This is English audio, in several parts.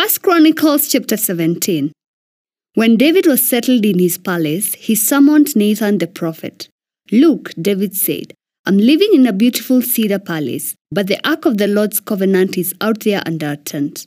First Chronicles chapter 17. When David was settled in his palace, he summoned Nathan the prophet. Look, David said, I'm living in a beautiful cedar palace, but the ark of the Lord's covenant is out there under a tent.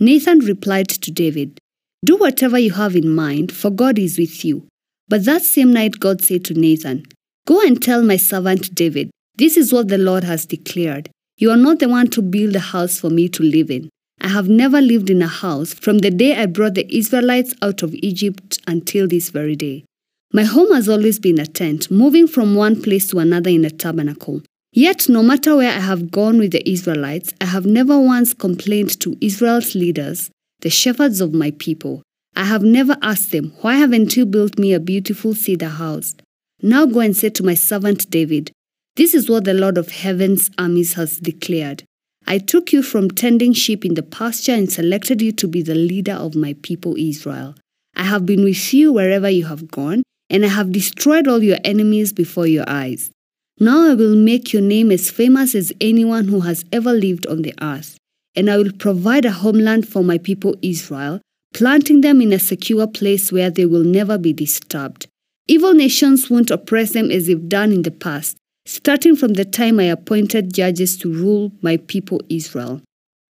Nathan replied to David, Do whatever you have in mind, for God is with you. But that same night God said to Nathan, Go and tell my servant David, This is what the Lord has declared. You are not the one to build a house for me to live in. I have never lived in a house from the day I brought the Israelites out of Egypt until this very day. My home has always been a tent, moving from one place to another in a tabernacle. Yet, no matter where I have gone with the Israelites, I have never once complained to Israel's leaders, the shepherds of my people. I have never asked them, Why haven't you built me a beautiful cedar house? Now go and say to my servant David, This is what the Lord of heaven's armies has declared. I took you from tending sheep in the pasture and selected you to be the leader of my people Israel. I have been with you wherever you have gone, and I have destroyed all your enemies before your eyes. Now I will make your name as famous as anyone who has ever lived on the earth, and I will provide a homeland for my people Israel, planting them in a secure place where they will never be disturbed. Evil nations won't oppress them as they've done in the past, starting from the time I appointed judges to rule my people Israel.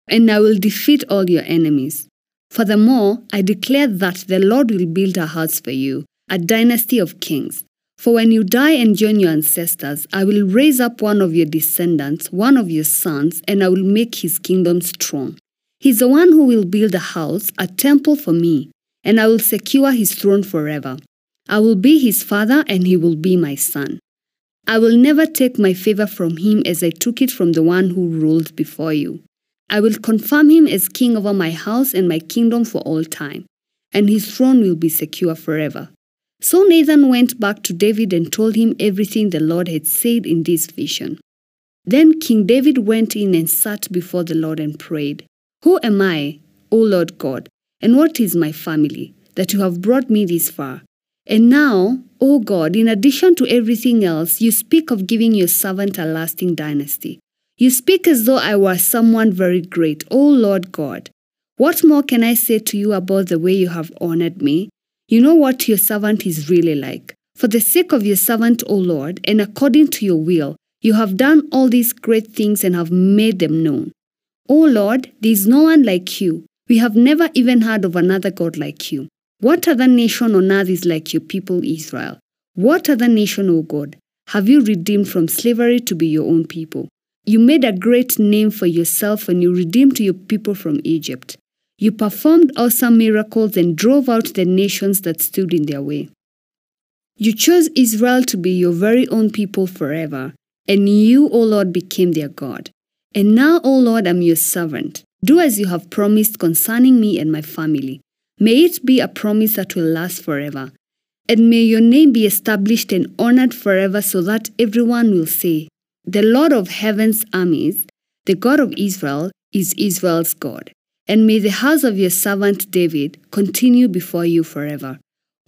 And I will defeat all your enemies. Furthermore, I declare that the Lord will build a house for you, a dynasty of kings. For when you die and join your ancestors, I will raise up one of your descendants, one of your sons, and I will make his kingdom strong. He's the one who will build a house, a temple for me, and I will secure his throne forever. I will be his father, and he will be my son. I will never take my favor from him as I took it from the one who ruled before you. I will confirm him as king over my house and my kingdom for all time, and his throne will be secure forever. So Nathan went back to David and told him everything the Lord had said in this vision. Then King David went in and sat before the Lord and prayed, Who am I, O Lord God, and what is my family, that you have brought me this far? And now, O God, in addition to everything else, you speak of giving your servant a lasting dynasty. You speak as though I were someone very great, O Lord God. What more can I say to you about the way you have honored me? You know what your servant is really like. For the sake of your servant, O Lord, and according to your will, you have done all these great things and have made them known. O Lord, there is no one like you. We have never even heard of another God like you. What other nation on earth is like your people Israel? What other nation, O God, have you redeemed from slavery to be your own people? You made a great name for yourself when you redeemed your people from Egypt. You performed awesome miracles and drove out the nations that stood in their way. You chose Israel to be your very own people forever, and you, O Lord, became their God. And now, O Lord, I'm your servant. Do as you have promised concerning me and my family. May it be a promise that will last forever. And may your name be established and honored forever so that everyone will say, The Lord of heaven's armies, the God of Israel, is Israel's God. And may the house of your servant David continue before you forever.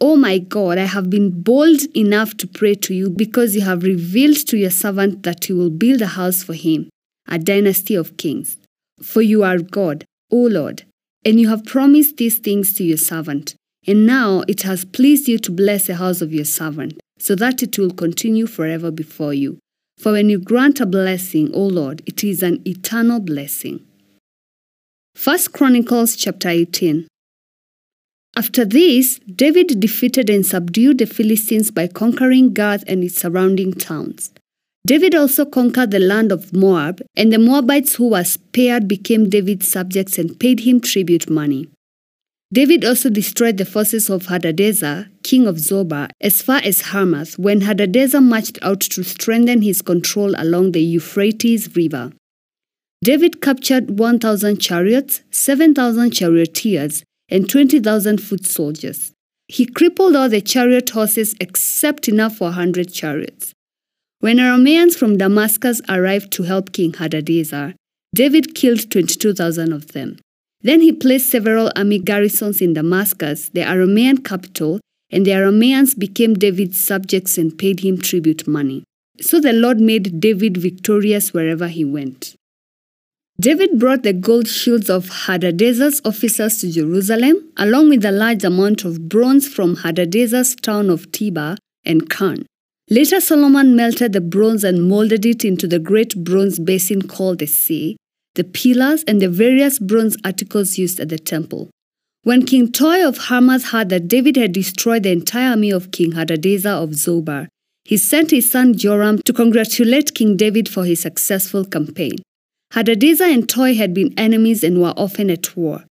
Oh my God, I have been bold enough to pray to you because you have revealed to your servant that you will build a house for him, a dynasty of kings. For you are God, O Lord, and you have promised these things to your servant. And now it has pleased you to bless the house of your servant, so that it will continue forever before you. For when you grant a blessing, O Lord, it is an eternal blessing. 1 Chronicles chapter 18 After this, David defeated and subdued the Philistines by conquering Gath and its surrounding towns. David also conquered the land of Moab, and the Moabites who were spared became David's subjects and paid him tribute money. David also destroyed the forces of Hadadezer, king of Zobah, as far as Hamath when Hadadezer marched out to strengthen his control along the Euphrates River. David captured 1,000 chariots, 7,000 charioteers, and 20,000 foot soldiers. He crippled all the chariot horses except enough for 100 chariots. When Arameans from Damascus arrived to help King Hadadezer, David killed 22,000 of them. Then he placed several army garrisons in Damascus, the Aramean capital, and the Arameans became David's subjects and paid him tribute money. So the Lord made David victorious wherever he went. David brought the gold shields of Hadadezer's officers to Jerusalem, along with a large amount of bronze from Hadadezer's town of Tibah and Khan. Later, Solomon melted the bronze and molded it into the great bronze basin called the sea, the pillars, and the various bronze articles used at the temple. When King Tou of Hamath heard that David had destroyed the entire army of King Hadadezer of Zobah, he sent his son Joram to congratulate King David for his successful campaign. Hadadezer and Tou had been enemies and were often at war.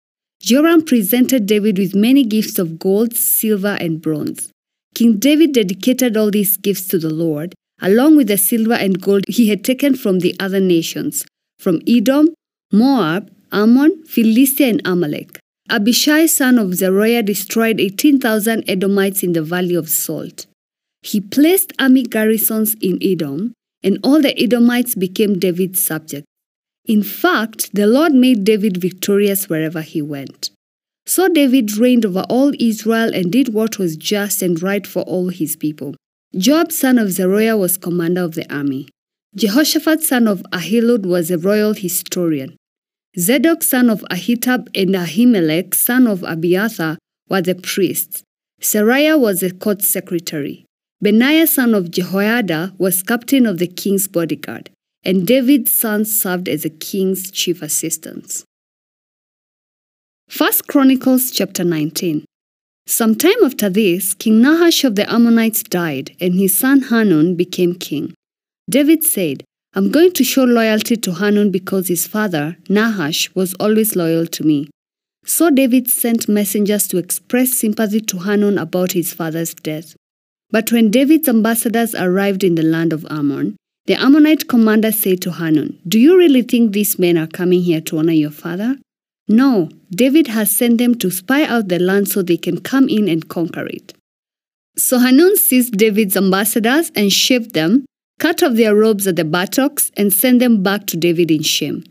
Joram presented David with many gifts of gold, silver, and bronze. King David dedicated all these gifts to the Lord, along with the silver and gold he had taken from the other nations, from Edom, Moab, Ammon, Philistia, and Amalek. Abishai, son of Zeruiah, destroyed 18,000 Edomites in the Valley of Salt. He placed army garrisons in Edom, and all the Edomites became David's subjects. In fact, the Lord made David victorious wherever he went. So David reigned over all Israel and did what was just and right for all his people. Joab, son of Zeruiah, was commander of the army. Jehoshaphat, son of Ahilud, was a royal historian. Zadok, son of Ahitub, and Ahimelech, son of Abiathar, were the priests. Seraiah was the court secretary. Benaiah, son of Jehoiada, was captain of the king's bodyguard and David's sons served as the king's chief assistants. 1 Chronicles chapter 19 Some time after this, King Nahash of the Ammonites died, and his son Hanun became king. David said, I'm going to show loyalty to Hanun because his father, Nahash, was always loyal to me. So David sent messengers to express sympathy to Hanun about his father's death. But when David's ambassadors arrived in the land of Ammon, the Ammonite commander said to Hanun, Do you really think these men are coming here to honor your father? No, David has sent them to spy out the land so they can come in and conquer it. So Hanun seized David's ambassadors and shaved them, cut off their robes at the buttocks, and sent them back to David in shame.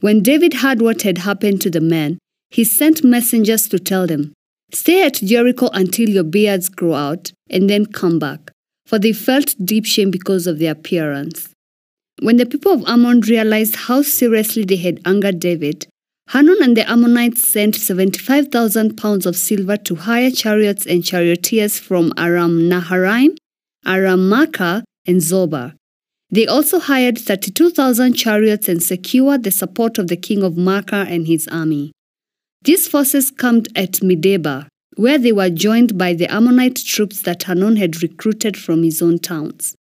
When David heard what had happened to the men, he sent messengers to tell them, Stay at Jericho until your beards grow out, and then come back for they felt deep shame because of their appearance. When the people of Ammon realized how seriously they had angered David, Hanun and the Ammonites sent 75,000 pounds of silver to hire chariots and charioteers from Aram Naharaim, Aram Maacah, and Zobah. They also hired 32,000 chariots and secured the support of the king of Maacah and his army. These forces camped at Medeba, where they were joined by the Ammonite troops that Hanun had recruited from his own towns.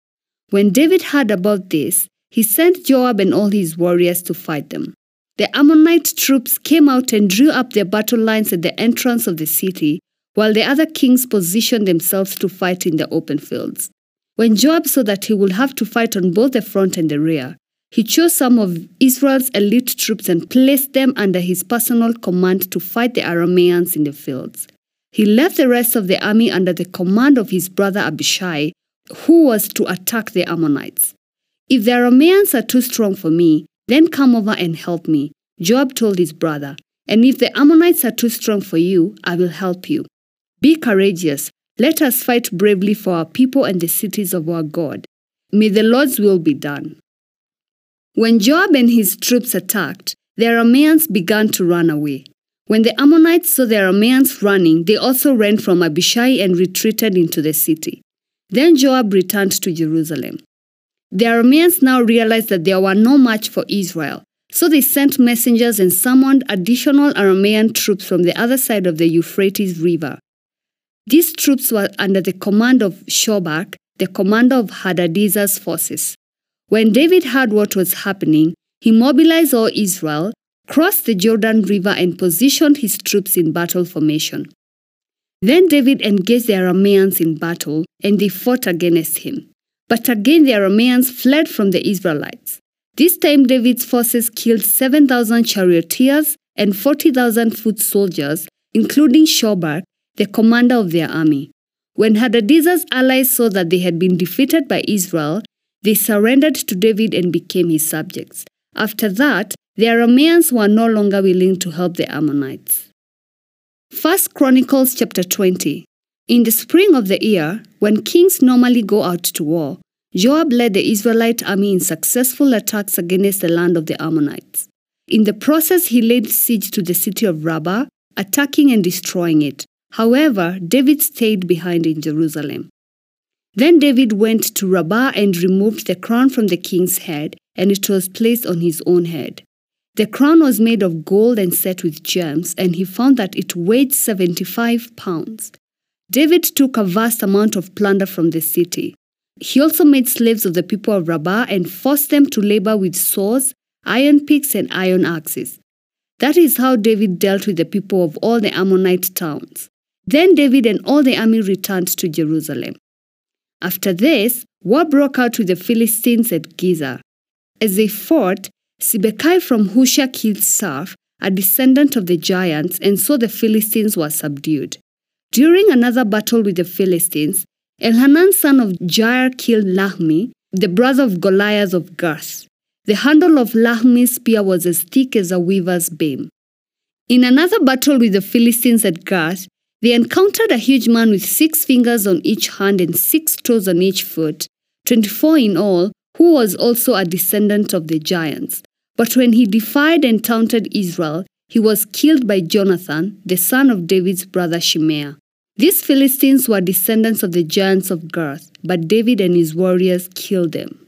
When David heard about this, he sent Joab and all his warriors to fight them. The Ammonite troops came out and drew up their battle lines at the entrance of the city, while the other kings positioned themselves to fight in the open fields. When Joab saw that he would have to fight on both the front and the rear, he chose some of Israel's elite troops and placed them under his personal command to fight the Arameans in the fields. He left the rest of the army under the command of his brother Abishai, who was to attack the Ammonites. If the Arameans are too strong for me, then come over and help me, Joab told his brother. And if the Ammonites are too strong for you, I will help you. Be courageous. Let us fight bravely for our people and the cities of our God. May the Lord's will be done. When Joab and his troops attacked, the Arameans began to run away. When the Ammonites saw the Arameans running, they also ran from Abishai and retreated into the city. Then Joab returned to Jerusalem. The Arameans now realized that there were no match for Israel, so they sent messengers and summoned additional Aramean troops from the other side of the Euphrates River. These troops were under the command of Shobach, the commander of Hadadezer's forces. When David heard what was happening, he mobilized all Israel crossed the Jordan River and positioned his troops in battle formation. Then David engaged the Arameans in battle, and they fought against him. But again the Arameans fled from the Israelites. This time David's forces killed 7,000 charioteers and 40,000 foot soldiers, including Shobach, the commander of their army. When Hadadezer's allies saw that they had been defeated by Israel, they surrendered to David and became his subjects. After that, the Arameans were no longer willing to help the Ammonites. 1 Chronicles chapter 20. In the spring of the year, when kings normally go out to war, Joab led the Israelite army in successful attacks against the land of the Ammonites. In the process, he laid siege to the city of Rabbah, attacking and destroying it. However, David stayed behind in Jerusalem. Then David went to Rabbah and removed the crown from the king's head, and it was placed on his own head. The crown was made of gold and set with gems, and he found that it weighed 75 pounds. David took a vast amount of plunder from the city. He also made slaves of the people of Rabbah and forced them to labor with saws, iron picks, and iron axes. That is how David dealt with the people of all the Ammonite towns. Then David and all the army returned to Jerusalem. After this, war broke out with the Philistines at Gezer. As they fought, Sibbecai from Husha killed Saph, a descendant of the giants, and so the Philistines were subdued. During another battle with the Philistines, Elhanan son of Jair killed Lahmi, the brother of Goliath of Gath. The handle of Lahmi's spear was as thick as a weaver's beam. In another battle with the Philistines at Gath, they encountered a huge man with six fingers on each hand and six toes on each foot, 24 in all, who was also a descendant of the giants. But when he defied and taunted Israel, he was killed by Jonathan, the son of David's brother Shimeah. These Philistines were descendants of the giants of Gath, but David and his warriors killed them.